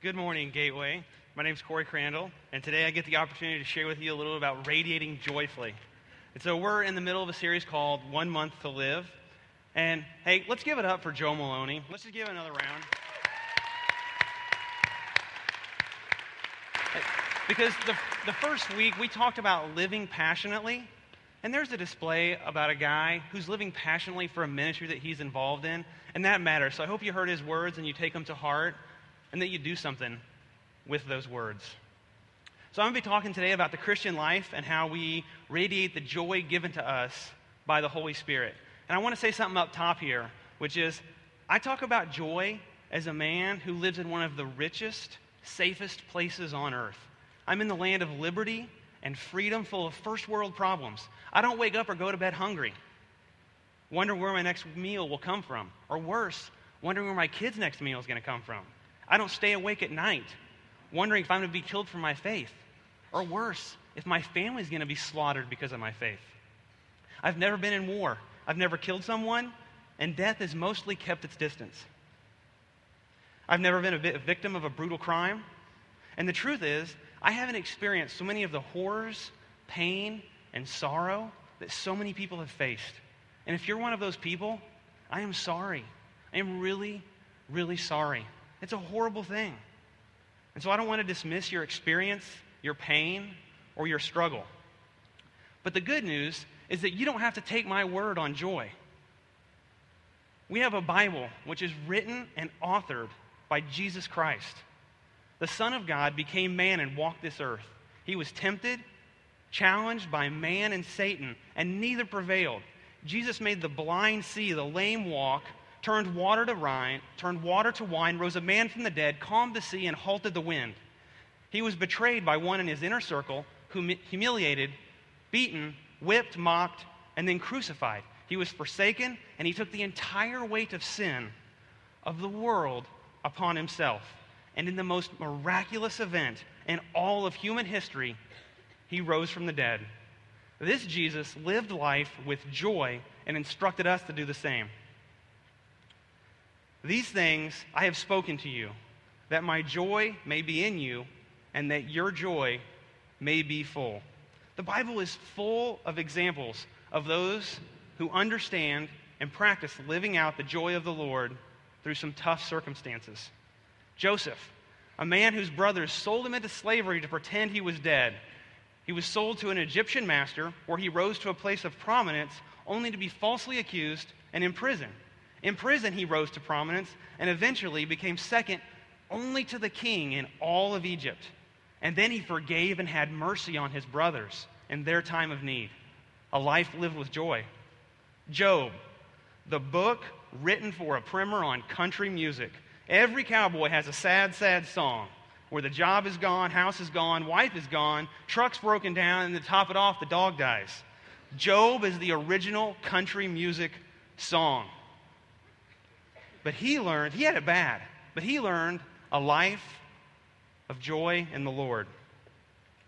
Good morning, Gateway. My name is Corey Crandall, and today I get the opportunity to share with you a little about radiating joyfully. And so we're in the middle of a series called One Month to Live. And hey, let's give it up for Joe Maloney. Let's just give another round. Because the, the first week we talked about living passionately, and there's a display about a guy who's living passionately for a ministry that he's involved in, and that matters. So I hope you heard his words and you take them to heart, and that you do something with those words. So I'm going to be talking today about the Christian life and how we radiate the joy given to us by the Holy Spirit. And I want to say something up top here, which is I talk about joy as a man who lives in one of the richest, safest places on earth. I'm in the land of liberty and freedom full of first world problems. I don't wake up or go to bed hungry, wondering where my next meal will come from. Or worse, wondering where my kid's next meal is going to come from. I don't stay awake at night, wondering if I'm going to be killed for my faith. Or worse, if my family's going to be slaughtered because of my faith. I've never been in war. I've never killed someone, and death has mostly kept its distance. I've never been a victim of a brutal crime. And the truth is, I haven't experienced so many of the horrors, pain, and sorrow that so many people have faced. And if you're one of those people, I am sorry. I am really, really sorry. It's a horrible thing. And so I don't want to dismiss your experience, your pain, or your struggle. But the good news is that you don't have to take my word on joy. We have a Bible which is written and authored by Jesus Christ the Son of God became man and walked this earth. He was tempted, challenged by man and Satan, and neither prevailed. Jesus made the blind see, the lame walk, turned water to wine, turned water to wine, rose a man from the dead, calmed the sea, and halted the wind. He was betrayed by one in his inner circle, who humiliated, beaten, whipped, mocked, and then crucified. He was forsaken, and he took the entire weight of sin of the world upon himself. And in the most miraculous event in all of human history, he rose from the dead. This Jesus lived life with joy and instructed us to do the same. These things I have spoken to you, that my joy may be in you, and that your joy may be full. The Bible is full of examples of those who understand and practice living out the joy of the Lord through some tough circumstances. Joseph, a man whose brothers sold him into slavery to pretend he was dead. He was sold to an Egyptian master where he rose to a place of prominence only to be falsely accused and imprisoned. In prison, he rose to prominence and eventually became second only to the king in all of Egypt. And then he forgave and had mercy on his brothers in their time of need. A life lived with joy. Job, the book written for a primer on country music Every cowboy has a sad, sad song where the job is gone, house is gone, wife is gone, truck's broken down, and to top it off, the dog dies. Job is the original country music song. But he learned, he had it bad, but he learned a life of joy in the Lord.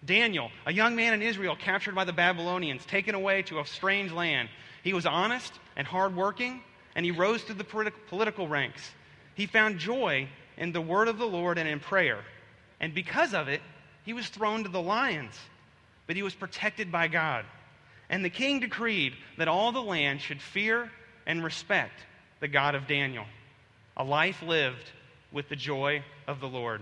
Daniel, a young man in Israel captured by the Babylonians, taken away to a strange land. He was honest and hardworking, and he rose through the political ranks. He found joy in the word of the Lord and in prayer. And because of it, he was thrown to the lions, but he was protected by God. And the king decreed that all the land should fear and respect the God of Daniel. A life lived with the joy of the Lord.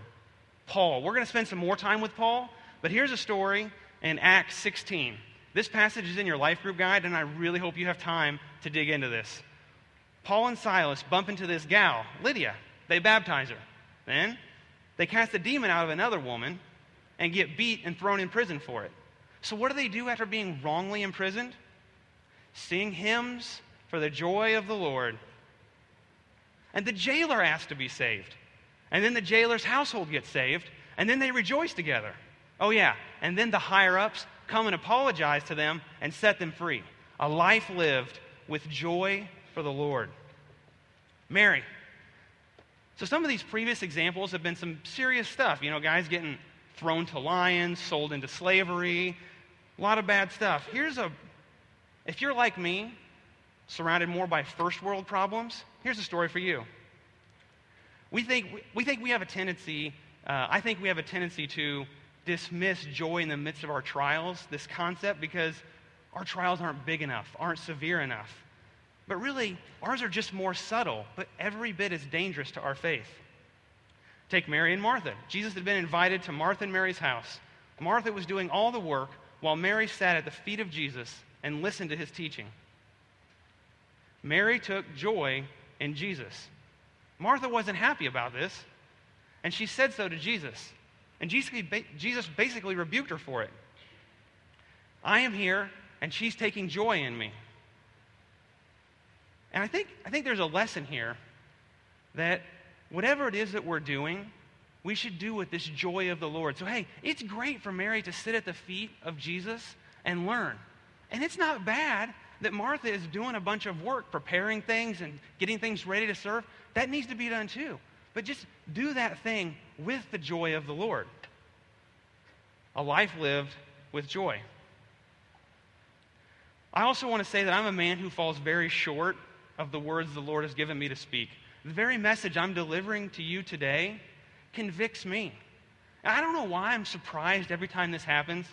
Paul, we're going to spend some more time with Paul, but here's a story in Acts 16. This passage is in your life group guide, and I really hope you have time to dig into this. Paul and Silas bump into this gal, Lydia. They baptize her. Then they cast a demon out of another woman and get beat and thrown in prison for it. So, what do they do after being wrongly imprisoned? Sing hymns for the joy of the Lord. And the jailer asks to be saved. And then the jailer's household gets saved. And then they rejoice together. Oh, yeah. And then the higher ups come and apologize to them and set them free. A life lived with joy for the Lord. Mary. So some of these previous examples have been some serious stuff. You know, guys getting thrown to lions, sold into slavery, a lot of bad stuff. Here's a, if you're like me, surrounded more by first world problems, here's a story for you. We think we, think we have a tendency uh, I think we have a tendency to dismiss joy in the midst of our trials, this concept, because our trials aren't big enough, aren't severe enough. But really, ours are just more subtle, but every bit as dangerous to our faith. Take Mary and Martha. Jesus had been invited to Martha and Mary's house. Martha was doing all the work while Mary sat at the feet of Jesus and listened to his teaching. Mary took joy in Jesus. Martha wasn't happy about this, and she said so to Jesus. And Jesus basically rebuked her for it. I am here, and she's taking joy in me. And I think, I think there's a lesson here that whatever it is that we're doing, we should do with this joy of the Lord. So, hey, it's great for Mary to sit at the feet of Jesus and learn. And it's not bad that Martha is doing a bunch of work, preparing things and getting things ready to serve. That needs to be done too. But just do that thing with the joy of the Lord. A life lived with joy. I also want to say that I'm a man who falls very short of the words the Lord has given me to speak. The very message I'm delivering to you today convicts me. I don't know why I'm surprised every time this happens.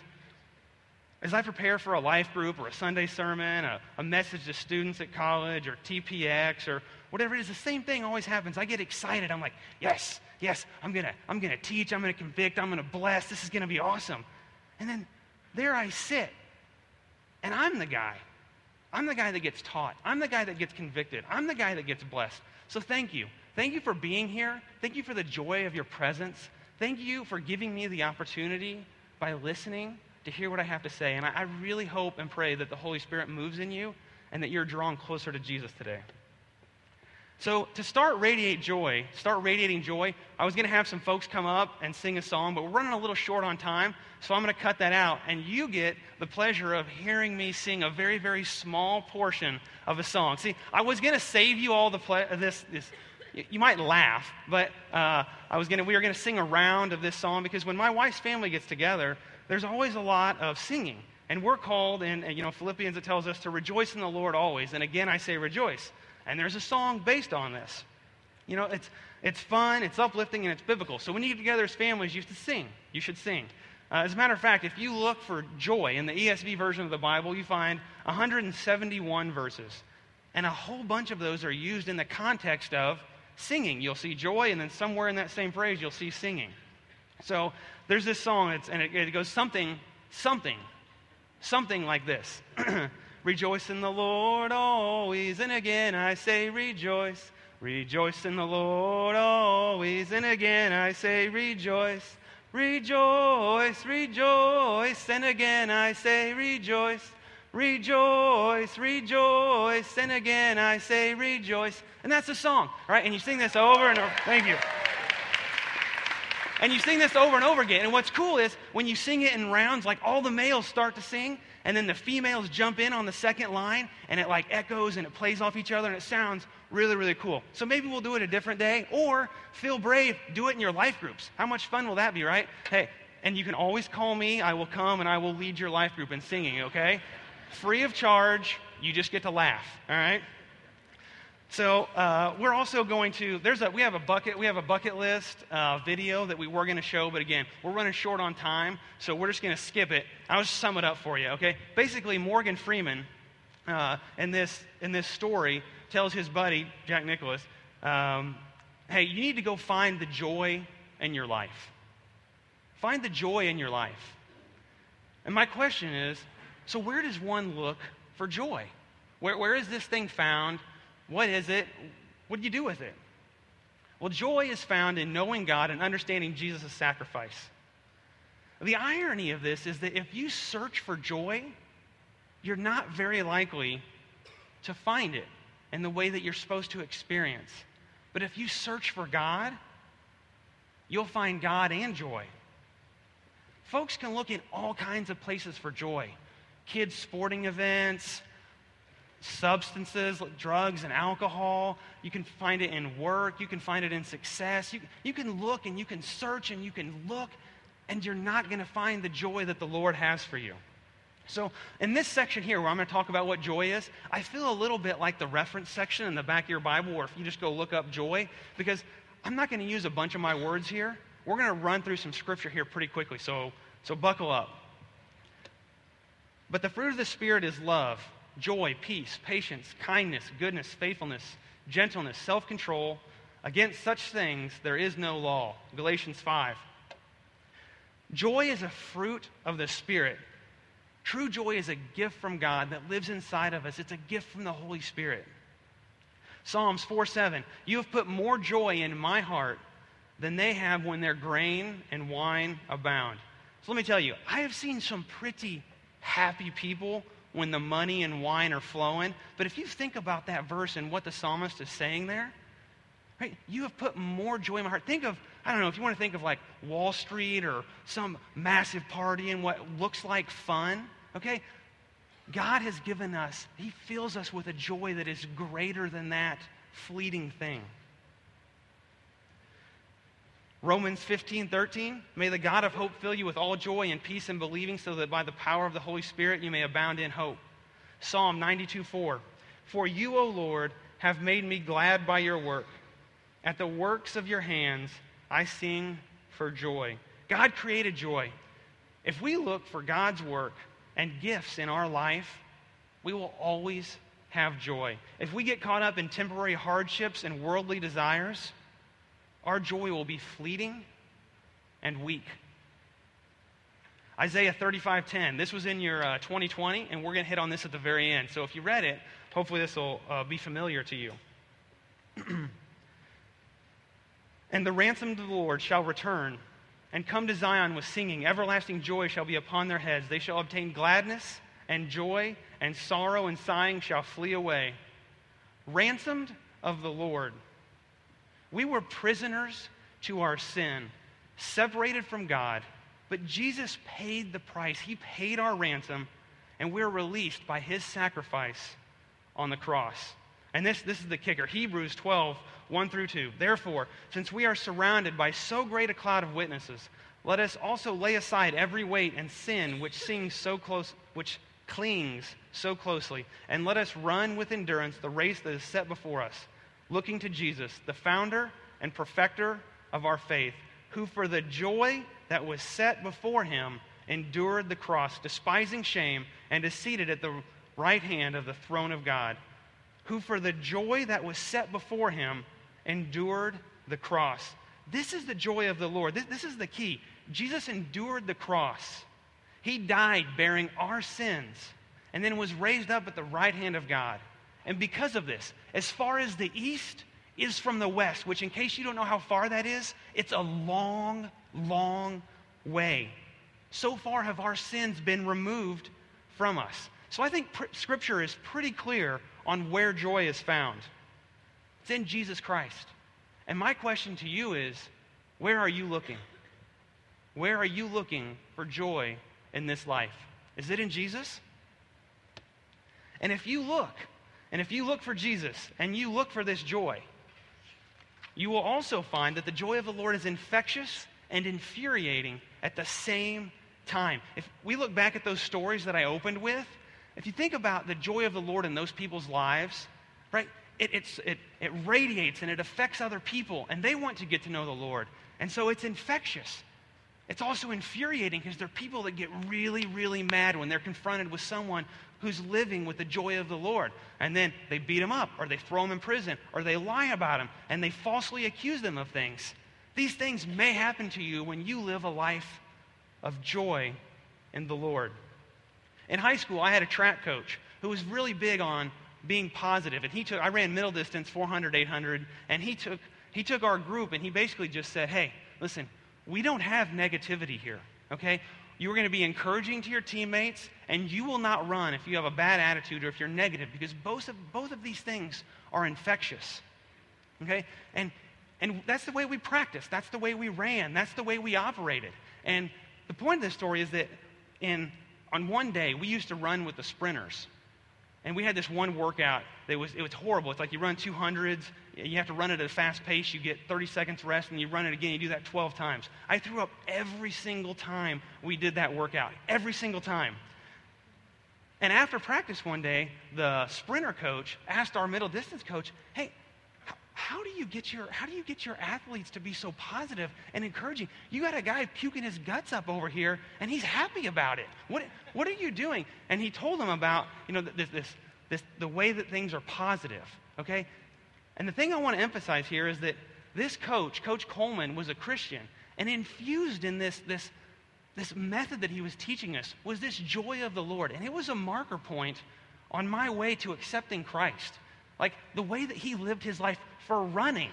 As I prepare for a life group or a Sunday sermon, a, a, message to students at college or TPX or whatever it is, the same thing always happens. I get excited. I'm like, yes, yes, I'm going to I'm to teach, I'm going to convict, I'm going to bless. This is going to be awesome. And then there I sit, and I'm the guy. I'm the guy that gets taught. I'm the guy that gets convicted. I'm the guy that gets blessed. So thank you. Thank you for being here. Thank you for the joy of your presence. Thank you for giving me the opportunity by listening to hear what I have to say. And I, I really hope and pray that the Holy Spirit moves in you and that you're drawn closer to Jesus today. So, to start Radiate Joy, start radiating joy, I was going to have some folks come up and sing a song, but we're running a little short on time, so I'm going to cut that out. And you get the pleasure of hearing me sing a very, very small portion of a song. See, I was going to save you all the ple- this, this. You might laugh, but uh, I was gonna, we were going to sing a round of this song because when my wife's family gets together, there's always a lot of singing. And we're called in, you know, Philippians, it tells us to rejoice in the Lord always. And again, I say rejoice. And there's a song based on this. You know, it's, it's fun, it's uplifting, and it's biblical. So when you get together as families, you should sing. You should sing. Uh, as a matter of fact, if you look for joy in the ESV version of the Bible, you find 171 verses. And a whole bunch of those are used in the context of singing. You'll see joy, and then somewhere in that same phrase, you'll see singing. So there's this song, and it, it goes something, something, something like this. Rejoice in the Lord always, and again I say rejoice. Rejoice in the Lord always, and again I say rejoice. Rejoice, rejoice, and again I say rejoice. Rejoice, rejoice, and again I say rejoice. And that's the song, right? And you sing this over and over. Thank you. And you sing this over and over again. And what's cool is when you sing it in rounds, like all the males start to sing, and then the females jump in on the second line and it like echoes and it plays off each other and it sounds really, really cool. So maybe we'll do it a different day or feel brave, do it in your life groups. How much fun will that be, right? Hey, and you can always call me. I will come and I will lead your life group in singing, okay? Free of charge. You just get to laugh, all right? So uh, we're also going to. There's a we have a bucket we have a bucket list uh, video that we were going to show, but again we're running short on time, so we're just going to skip it. I'll just sum it up for you. Okay, basically Morgan Freeman uh, in this in this story tells his buddy Jack Nicholas, um, "Hey, you need to go find the joy in your life. Find the joy in your life." And my question is, so where does one look for joy? Where, where is this thing found? What is it? What do you do with it? Well, joy is found in knowing God and understanding Jesus' sacrifice. The irony of this is that if you search for joy, you're not very likely to find it in the way that you're supposed to experience. But if you search for God, you'll find God and joy. Folks can look in all kinds of places for joy kids' sporting events, substances, like drugs and alcohol. You can find it in work. You can find it in success. You, you can look and you can search and you can look, and you're not going to find the joy that the Lord has for you. So, in this section here, where I'm going to talk about what joy is, I feel a little bit like the reference section in the back of your Bible, where if you just go look up joy, because I'm not going to use a bunch of my words here. we're going to run through some scripture here pretty quickly, so, so buckle up. But the fruit of the Spirit is love, joy, peace, patience, kindness, goodness, faithfulness, gentleness, self control. Against such things there is no law. Galatians 5. Joy is a fruit of the Spirit. True joy is a gift from God that lives inside of us, it's a gift from the Holy Spirit. Psalms 4 7. You have put more joy in my heart than they have when their grain and wine abound. So let me tell you, I have seen some pretty happy people when the money and wine are flowing. But if you think about that verse and what the psalmist is saying there, right, you have put more joy in my heart. Think of, I don't know, if you want to think of like Wall Street or some massive party and what looks like fun, okay? God has given us, He fills us with a joy that is greater than that fleeting thing. Romans 15, 13. May the God of hope fill you with all joy and peace in believing, so that by the power of the Holy Spirit you may abound in hope. Psalm 92, 4. For you, O Lord, have made me glad by your work. At the works of your hands I sing for joy. God created joy. If we look for God's work and gifts in our life, we will always have joy. If we get caught up in temporary hardships and worldly desires, our joy will be fleeting and weak. Isaiah 35:10. This was in your uh, 2020, and we're going to hit on this at the very end. So if you read it, hopefully this will uh, be familiar to you. and the ransomed of the Lord shall return and come to Zion with singing. Everlasting joy shall be upon their heads. They shall obtain gladness and joy, and sorrow and sighing shall flee away. Ransomed of the Lord. We were prisoners to our sin, separated from God, but Jesus paid the price. He paid our ransom, and we're released by his sacrifice on the cross. And this, this is the kicker Hebrews 12, 1 through 2. Therefore, since we are surrounded by so great a cloud of witnesses, let us also lay aside every weight and sin which sings so close, which clings so closely, and let us run with endurance the race that is set before us looking to Jesus, the founder and perfecter of our faith, who for the joy that was set before him endured the cross, despising shame, and is seated at the right hand of the throne of God, who for the joy that was set before him endured the cross. This is the joy of the Lord. This, this is the key. Jesus endured the cross. He died bearing our sins and then was raised up at the right hand of God. And because of this, as far as the east is from the west, which, in case you don't know how far that is, it's a long, long way. So far have our sins been removed from us. So I think pr- Scripture is pretty clear on where joy is found. It's in Jesus Christ. And my question to you is where are you looking? Where are you looking for joy in this life? Is it in Jesus? And if you look, and if you look for Jesus and you look for this joy, you will also find that the joy of the Lord is infectious and infuriating at the same time. If we look back at those stories that I opened with, if you think about the joy of the Lord in those people's lives, right, it, it, it radiates and it affects other people, and they want to get to know the Lord. And so it's infectious. It's also infuriating because there are people that get really, really mad when they're confronted with someone who's living with the joy of the Lord. And then they beat them up, or they throw them in prison, or they lie about them, and they falsely accuse them of things. These things may happen to you when you live a life of joy in the Lord. In high school, I had a track coach who was really big on being positive. And he took, I ran middle distance, 400, 800, and he took, he took our group and he basically just said, hey, listen, we don't have negativity here, okay? You are going to be encouraging to your teammates, and you will not run if you have a bad attitude or if you're negative, because both of, both of these things are infectious. Okay? And, and that's the way we practiced. That's the way we ran. That's the way we operated. And the point of this story is that in, on one day, we used to run with the sprinters. And we had this one workout that was, it was horrible. It's like you run 200s, you have to run it at a fast pace, you get 30 seconds rest, and you run it again. You do that 12 times. I threw up every single time we did that workout, every single time. And after practice one day, the sprinter coach asked our middle distance coach, Hey, how do you get your how do you get your athletes to be so positive and encouraging? You got a guy puking his guts up over here and he's happy about it. What what are you doing? And he told them about you know this this, this the way that things are positive okay? And the thing i want to emphasize here is that this coach coach coleman was a christian and infused in this this this method that he was teaching us was this joy of the lord. And it was a marker point on my way to accepting christ like the way that he lived his life for running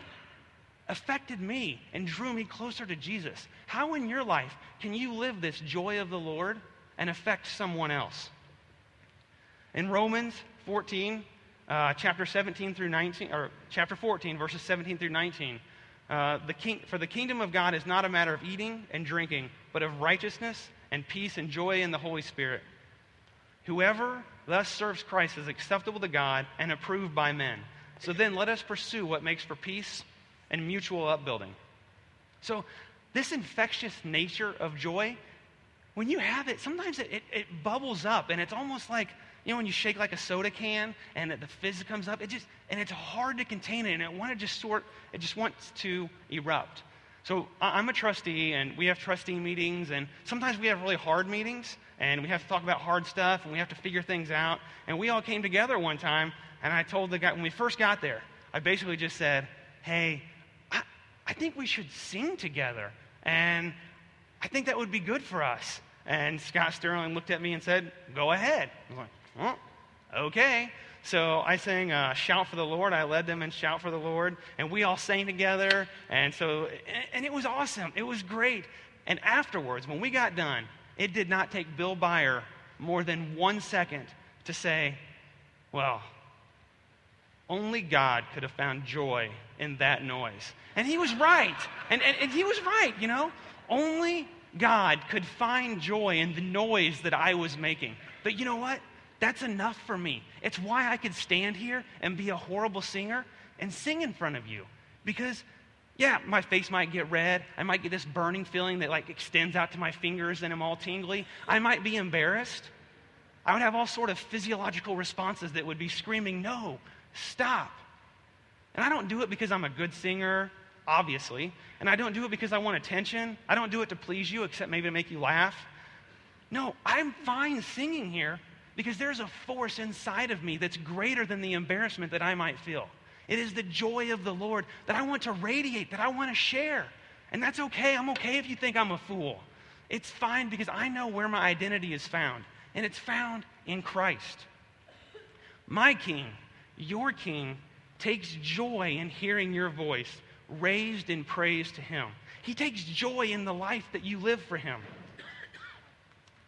affected me and drew me closer to Jesus. How in your life can you live this joy of the Lord and affect someone else? In Romans 14, uh, chapter 17 through 19, or chapter 14, verses 17 through 19, uh, the king, for the kingdom of God is not a matter of eating and drinking, but of righteousness and peace and joy in the Holy Spirit. Whoever thus serves Christ as acceptable to God and approved by men. So then let us pursue what makes for peace and mutual upbuilding. So, this infectious nature of joy, when you have it, sometimes it, it, it, bubbles up and it's almost like, you know, when you shake like a soda can and the fizz comes up, it just, and it's hard to contain it and it want to just sort, it just wants to erupt. So I'm a trustee and we have trustee meetings and sometimes we have really hard meetings and we have to talk about hard stuff and we have to figure things out. And we all came together one time and I told the guy, when we first got there, I basically just said, hey, I, I think we should sing together. And I think that would be good for us. And Scott Sterling looked at me and said, go ahead. I was like, well, okay. So I sang uh, Shout for the Lord. I led them in Shout for the Lord. And we all sang together. And so, and it was awesome. It was great. And afterwards, when we got done, it did not take Bill Byer more than one second to say, well, only God could have found joy in that noise. And he was right. And, and, and, he was right, you know. Only God could find joy in the noise that I was making. But you know what? That's enough for me. It's why I could stand here and be a horrible singer and sing in front of you. Because, yeah, my face might get red. I might get this burning feeling that like extends out to my fingers and I'm all tingly. I might be embarrassed. I would have all sort of physiological responses that would be screaming, no, Stop. And I don't do it because I'm a good singer, obviously. And I don't do it because I want attention. I don't do it to please you, except maybe to make you laugh. No, I'm fine singing here because there's a force inside of me that's greater than the embarrassment that I might feel. It is the joy of the Lord that I want to radiate, that I want to share. And that's okay. I'm okay if you think I'm a fool. It's fine because I know where my identity is found, and it's found in Christ. My King your king takes joy in hearing your voice raised in praise to him. He takes joy in the life that you live for him.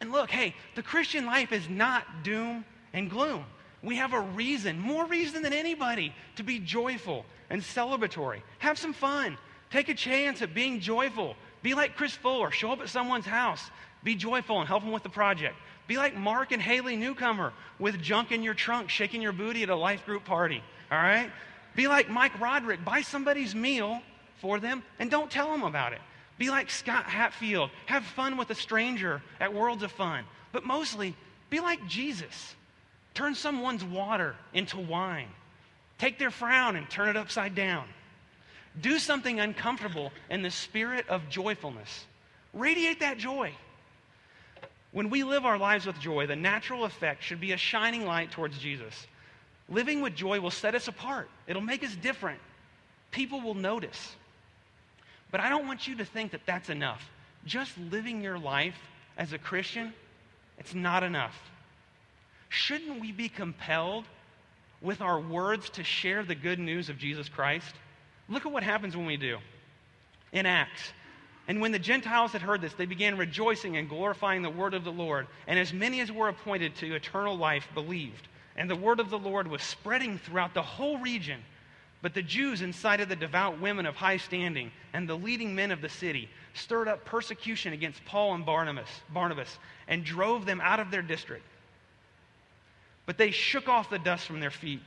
And look, hey, the Christian life is not doom and gloom. We have a reason, more reason than anybody, to be joyful and celebratory. Have some fun. Take a chance at being joyful. Be like Chris Fuller. Show up at someone's house. Be joyful and help them with the project. Be like Mark and Haley Newcomer with junk in your trunk, shaking your booty at a life group party. All right? Be like Mike Roderick. Buy somebody's meal for them and don't tell them about it. Be like Scott Hatfield. Have fun with a stranger at Worlds of Fun. But mostly, be like Jesus. Turn someone's water into wine. Take their frown and turn it upside down. Do something uncomfortable in the spirit of joyfulness. Radiate that joy. When we live our lives with joy, the natural effect should be a shining light towards Jesus. Living with joy will set us apart, it'll make us different. People will notice. But I don't want you to think that that's enough. Just living your life as a Christian, it's not enough. Shouldn't we be compelled with our words to share the good news of Jesus Christ? Look at what happens when we do. In Acts, and when the Gentiles had heard this, they began rejoicing and glorifying the word of the Lord. And as many as were appointed to eternal life believed. And the word of the Lord was spreading throughout the whole region. But the Jews incited the devout women of high standing and the leading men of the city, stirred up persecution against Paul and Barnabas, Barnabas and drove them out of their district. But they shook off the dust from their feet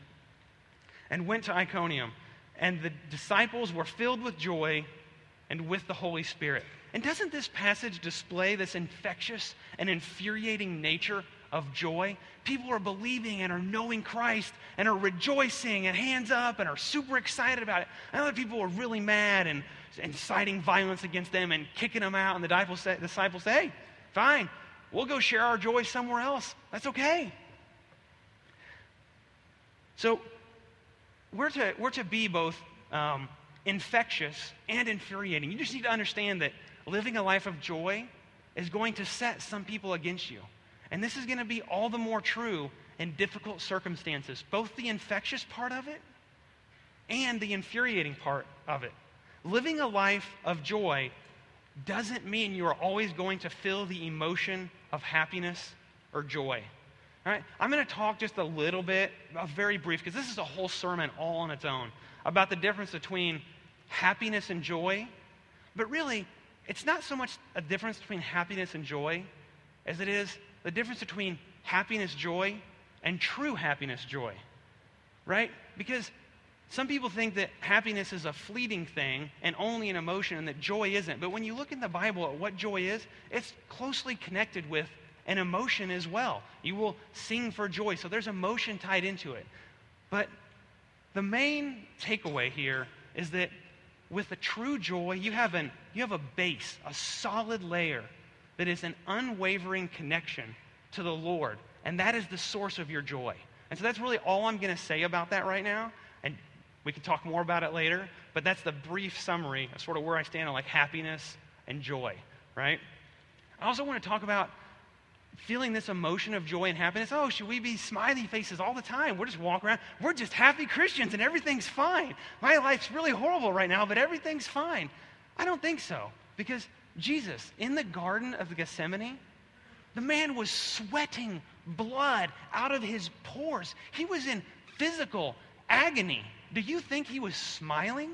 and went to Iconium. And the disciples were filled with joy and with the Holy Spirit. And doesn't this passage display this infectious and infuriating nature of joy. People are believing and are knowing Christ and are rejoicing and hands up and are super excited about it. And other people are really mad and, inciting violence against them and kicking them out. And the disciples say, disciples say, hey, fine, we'll go share our joy somewhere else. That's okay. So we're to, we're to be both um, infectious and infuriating. You just need to understand that living a life of joy is going to set some people against you. And this is going to be all the more true in difficult circumstances, both the infectious part of it and the infuriating part of it. Living a life of joy doesn't mean you are always going to feel the emotion of happiness or joy. All right? I'm going to talk just a little bit, a very brief, because this is a whole sermon all on its own, about the difference between happiness and joy. But really, it's not so much a difference between happiness and joy as it is the difference between happiness, joy, and true happiness, joy. Right? Because some people think that happiness is a fleeting thing and only an emotion and that joy isn't. But when you look in the Bible at what joy is, it's closely connected with an emotion as well. You will sing for joy. So there's emotion tied into it. But the main takeaway here is that with a true joy, you have, an, you have a base, a solid layer that is an unwavering connection to the Lord. And that is the source of your joy. And so that's really all I'm going to say about that right now. And we can talk more about it later. But that's the brief summary of sort of where I stand on like happiness and joy, right? I also want to talk about feeling this emotion of joy and happiness. Oh, should we be smiley faces all the time? We're just walking around. We're just happy Christians and everything's fine. My life's really horrible right now, but everything's fine. I don't think so. Because Jesus, in the Garden of Gethsemane, the man was sweating blood out of his pores. He was in physical agony. Do you think he was smiling?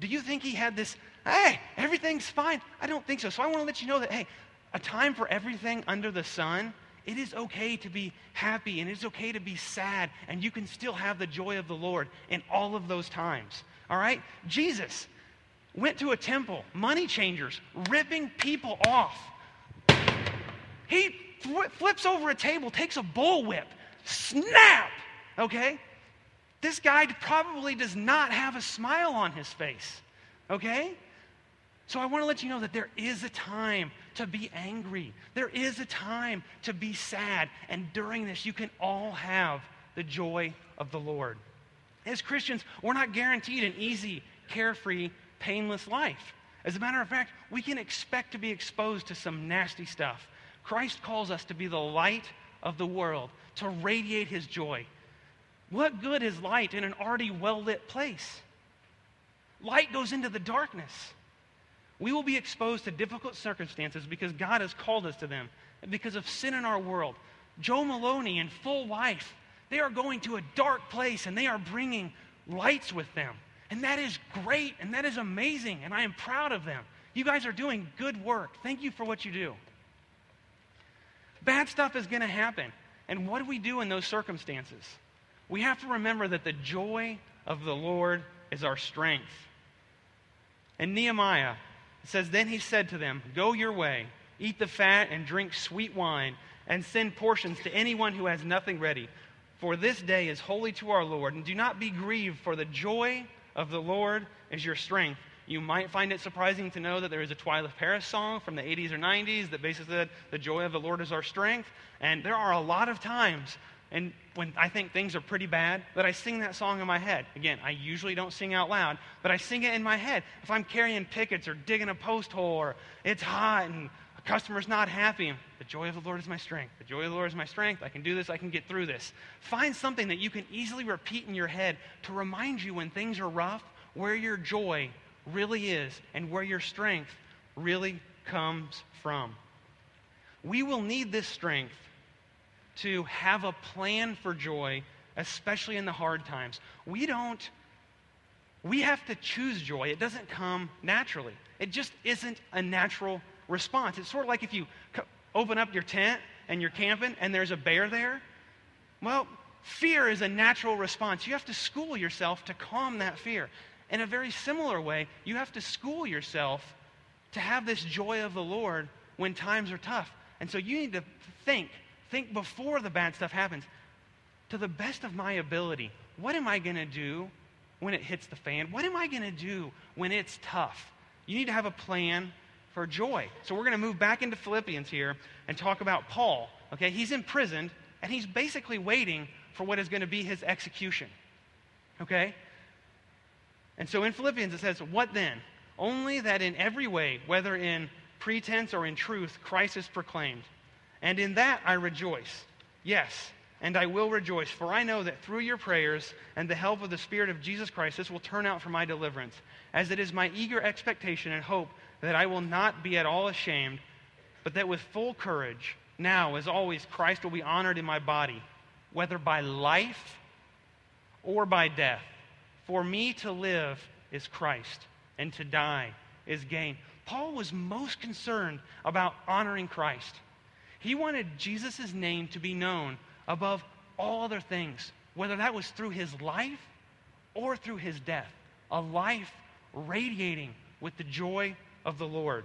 Do you think he had this, hey, everything's fine? I don't think so. So I want to let you know that, hey, a time for everything under the sun. It is okay to be happy and it's okay to be sad, and you can still have the joy of the Lord in all of those times. All right? Jesus went to a temple, money changers, ripping people off. He flips over a table, takes a bullwhip, snap, okay? This guy probably does not have a smile on his face, okay? So I want to let you know that there is a time to be angry. There is a time to be sad. And during this, you can all have the joy of the Lord. As Christians, we're not guaranteed an easy, carefree, painless life. As a matter of fact, we can expect to be exposed to some nasty stuff. Christ calls us to be the light of the world, to radiate his joy. What good is light in an already well lit place? Light goes into the darkness. We will be exposed to difficult circumstances because God has called us to them because of sin in our world. Joe Maloney and Full Wife, they are going to a dark place and they are bringing lights with them. And that is great and that is amazing and I am proud of them. You guys are doing good work. Thank you for what you do. Bad stuff is going to happen. And what do we do in those circumstances? We have to remember that the joy of the Lord is our strength. And Nehemiah, says, Then he said to them, Go your way, eat the fat and drink sweet wine, and send portions to anyone who has nothing ready. For this day is holy to our Lord, and do not be grieved, for the joy of the Lord is your strength. You might find it surprising to know that there is a Twila Paris song from the 80s or 90s that basically said, The joy of the Lord is our strength. And there are a lot of times and when I think things are pretty bad, that I sing that song in my head. Again, I usually don't sing out loud, but I sing it in my head. If I'm carrying pickets or digging a post hole or it's hot and a customer's not happy, the joy of the Lord is my strength. The joy of the Lord is my strength. I can do this. I can get through this. Find something that you can easily repeat in your head to remind you when things are rough where your joy really is and where your strength really comes from. We will need this strength to have a plan for joy, especially in the hard times. We don't, we have to choose joy. It doesn't come naturally, it just isn't a natural response. It's sort of like if you open up your tent and you're camping and there's a bear there. Well, fear is a natural response. You have to school yourself to calm that fear. In a very similar way, you have to school yourself to have this joy of the Lord when times are tough. And so you need to think think before the bad stuff happens. To the best of my ability, what am I going to do when it hits the fan? What am I going to do when it's tough? You need to have a plan for joy. So we're going to move back into Philippians here and talk about Paul. Okay, he's imprisoned and he's basically waiting for what is going to be his execution. Okay? And so in Philippians it says, What then? Only that in every way, whether in pretense or in truth, Christ is proclaimed. And in that I rejoice. Yes, and I will rejoice, for I know that through your prayers and the help of the Spirit of Jesus Christ, this will turn out for my deliverance, as it is my eager expectation and hope that I will not be at all ashamed, but that with full courage, now as always, Christ will be honored in my body, whether by life or by death. For me to live is Christ, and to die is gain. Paul was most concerned about honoring Christ. He wanted Jesus' name to be known above all other things, whether that was through his life or through his death. A life radiating with the joy of the Lord.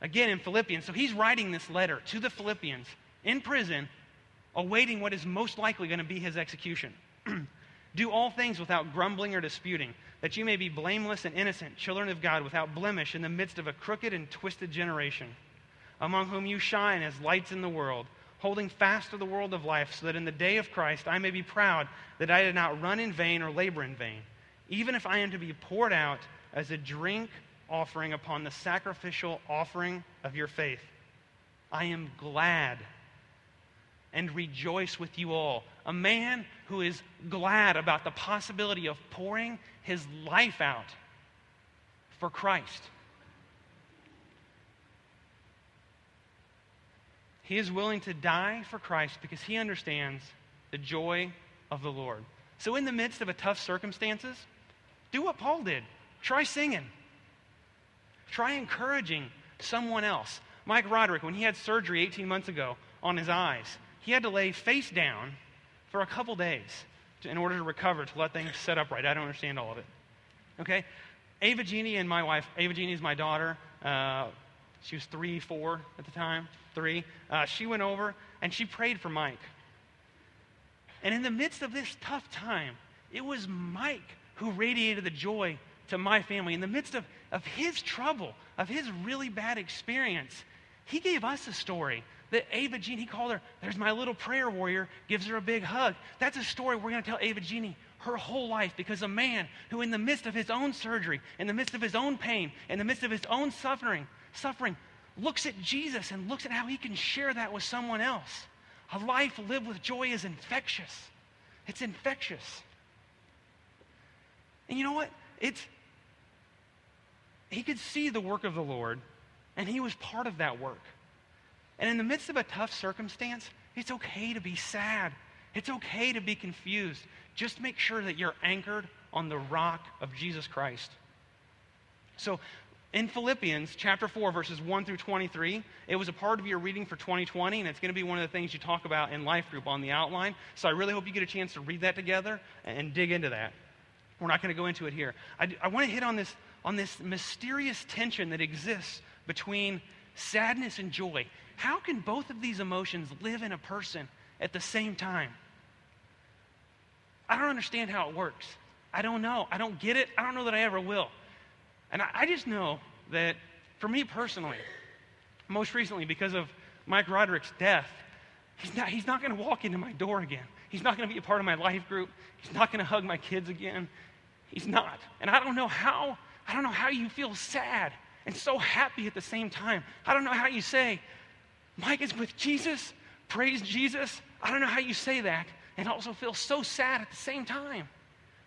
Again, in Philippians, so he's writing this letter to the Philippians in prison, awaiting what is most likely going to be his execution. Do all things without grumbling or disputing, that you may be blameless and innocent, children of God, without blemish, in the midst of a crooked and twisted generation, among whom you shine as lights in the world, holding fast to the world of life, so that in the day of Christ I may be proud that I did not run in vain or labor in vain, even if I am to be poured out as a drink offering upon the sacrificial offering of your faith. I am glad and rejoice with you all. A man who is glad about the possibility of pouring his life out for Christ. He is willing to die for Christ because he understands the joy of the Lord. So, in the midst of a tough circumstances, do what Paul did. Try singing. Try encouraging someone else. Mike Roderick, when he had surgery 18 months ago on his eyes, he had to lay face down for a couple days to, in order to recover, to let things set up right. I don't understand all of it. Okay? Ava Jeannie and my wife, Ava Jeannie is my daughter. Uh, she was three, four at the time, three. Uh, she went over and she prayed for Mike. And in the midst of this tough time, it was Mike who radiated the joy to my family. In the midst of, of his trouble, of his really bad experience, he gave us a story that Ava Jeannie, he called her, there's my little prayer warrior, gives her a big hug. That's a story we're going to tell Ava Jeannie her whole life because a man who, in the midst of his own surgery, in the midst of his own pain, in the midst of his own suffering, suffering, looks at Jesus and looks at how he can share that with someone else. A life lived with joy is infectious. It's infectious. And you know what? It's he could see the work of the Lord, and he was part of that work. And in the midst of a tough circumstance, it's okay to be sad. It's okay to be confused. Just make sure that you're anchored on the rock of Jesus Christ. So, in Philippians chapter 4, verses 1 through 23, it was a part of your reading for 2020, and it's going to be one of the things you talk about in Life Group on the outline. So, I really hope you get a chance to read that together and dig into that. We're not going to go into it here. I, I want to hit on this, on this mysterious tension that exists between sadness and joy. How can both of these emotions live in a person at the same time? I don't understand how it works. I don't know. I don't get it. I don't know that I ever will. And I, I just know that for me personally, most recently, because of Mike Roderick's death, he's not, he's not going to walk into my door again. He's not going to be a part of my life group. He's not going to hug my kids again. He's not. And I don't know how, I don't know how you feel sad and so happy at the same time. I don't know how you say, Mike is with Jesus, praise Jesus. I don't know how you say that and also feel so sad at the same time.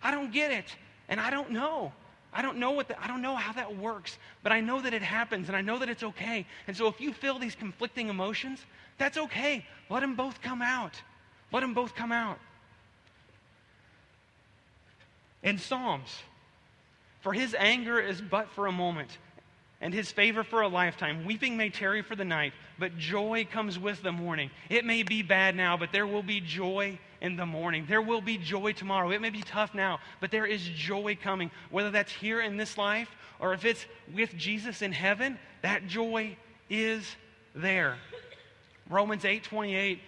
I don't get it, and I don't know. I don't know what the, I don't know how that works, but I know that it happens and I know that it's okay. And so if you feel these conflicting emotions, that's okay. Let them both come out. Let them both come out. In Psalms, for his anger is but for a moment, and his favor for a lifetime. Weeping may tarry for the night, but joy comes with the morning. It may be bad now, but there will be joy in the morning. There will be joy tomorrow. It may be tough now, but there is joy coming. Whether that's here in this life or if it's with Jesus in heaven, that joy is there. Romans 8 28,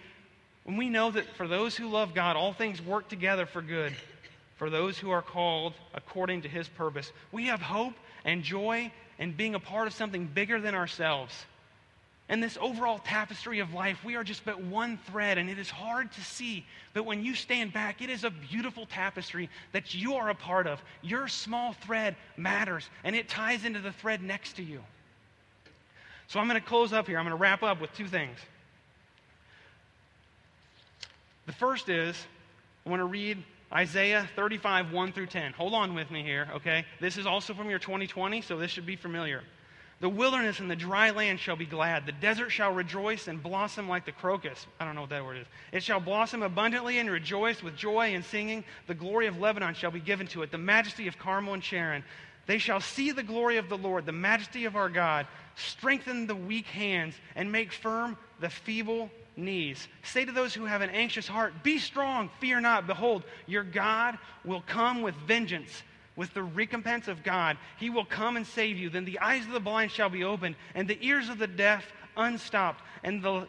when we know that for those who love God, all things work together for good, for those who are called according to his purpose, we have hope and joy and being a part of something bigger than ourselves. And this overall tapestry of life, we are just but one thread, and it is hard to see. But when you stand back, it is a beautiful tapestry that you are a part of. Your small thread matters, and it ties into the thread next to you. So I'm going to close up here. I'm going to wrap up with two things. The first is I want to read Isaiah 35, 1 through 10. Hold on with me here, okay? This is also from your 2020, so this should be familiar. The wilderness and the dry land shall be glad. The desert shall rejoice and blossom like the crocus. I don't know what that word is. It shall blossom abundantly and rejoice with joy and singing. The glory of Lebanon shall be given to it, the majesty of Carmel and Sharon. They shall see the glory of the Lord, the majesty of our God. Strengthen the weak hands and make firm the feeble knees. Say to those who have an anxious heart, Be strong, fear not. Behold, your God will come with vengeance with the recompense of God. He will come and save you. Then the eyes of the blind shall be opened, and the ears of the deaf unstopped, and the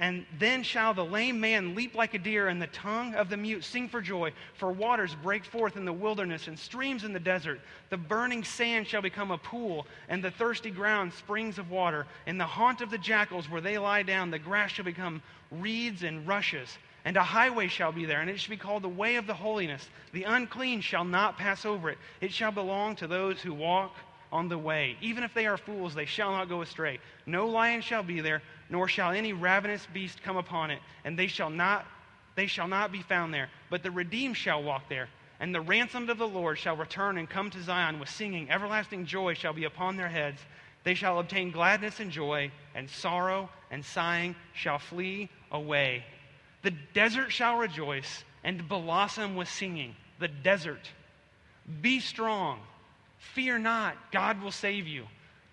and then shall the lame man leap like a deer, and the tongue of the mute sing for joy. For waters break forth in the wilderness, and streams in the desert. The burning sand shall become a pool, and the thirsty ground springs of water. In the haunt of the jackals, where they lie down, the grass shall become reeds and rushes. And a highway shall be there, and it shall be called the way of the holiness. The unclean shall not pass over it. It shall belong to those who walk on the way. Even if they are fools, they shall not go astray. No lion shall be there, nor shall any ravenous beast come upon it, and they shall not they shall not be found there. But the redeemed shall walk there, and the ransomed of the Lord shall return and come to Zion with singing. Everlasting joy shall be upon their heads. They shall obtain gladness and joy, and sorrow and sighing shall flee away. The desert shall rejoice and blossom with singing. The desert. Be strong. Fear not. God will save you.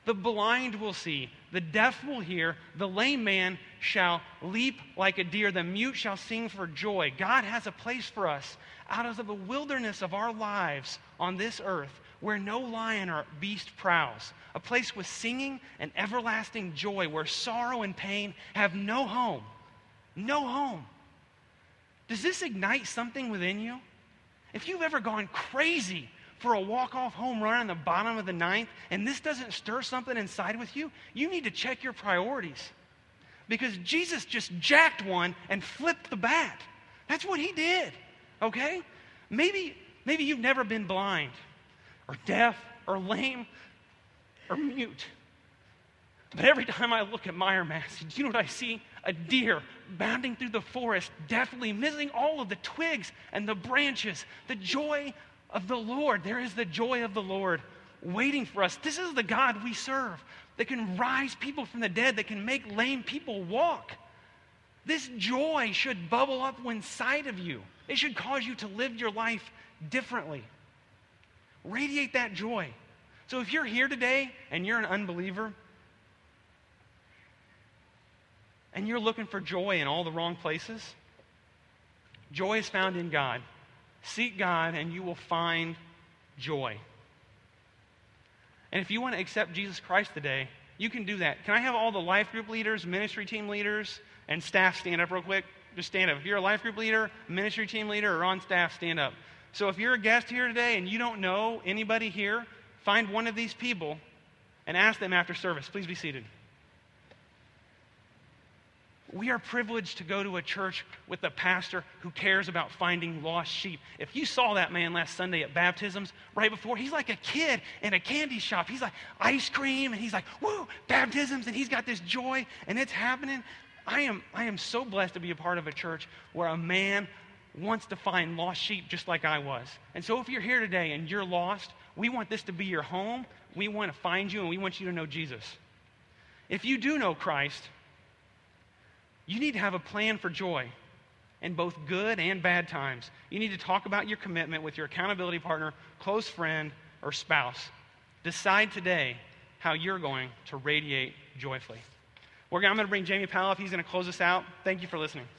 The blind will see. The deaf will hear. The lame man shall leap like a deer. The mute shall sing for joy. God has a place for us out of the wilderness of our lives on this earth where no lion or beast prowls. A place with singing and everlasting joy where sorrow and pain have no home. No home. Does this ignite something within you? If you've ever gone crazy for a walk-off home run in the bottom of the ninth and this doesn't stir something inside with you, you need to check your priorities. Because Jesus just jacked one and flipped the bat. That's what he did. Okay? Maybe, maybe you've never been blind or deaf or lame or mute. But every time I look at Meyer Massey, do you know what I see? A deer bounding through the forest, deftly missing all of the twigs and the branches. The joy of the Lord. There is the joy of the Lord waiting for us. This is the God we serve that can rise people from the dead, that can make lame people walk. This joy should bubble up inside of you. It should cause you to live your life differently. Radiate that joy. So if you're here today and you're an unbeliever, and you're looking for joy in all the wrong places, joy is found in God. Seek God and you will find joy. And if you want to accept Jesus Christ today, you can do that. Can I have all the life group leaders, ministry team leaders, and staff stand up real quick? Just stand up. If you're a life group leader, ministry team leader, or on staff, stand up. So if you're a guest here today and you don't know anybody here, find one of these people and ask them after service. Please be seated. We are privileged to go to a church with a pastor who cares about finding lost sheep. If you saw that man last Sunday at baptisms, right before, he's like a kid in a candy shop. He's like ice cream, and he's like, woo, baptisms, and he's got this joy, and it's happening. I am, I am so blessed to be a part of a church where a man wants to find lost sheep just like I was. And so if you're here today and you're lost, we want this to be your home. We want to find you, and we want you to know Jesus. If you do know Christ, you need to have a plan for joy in both good and bad times. You need to talk about your commitment with your accountability partner, close friend, or spouse. Decide today how you're going to radiate joyfully. We're, I'm going to bring Jamie Powell up. He's going to close us out. Thank you for listening.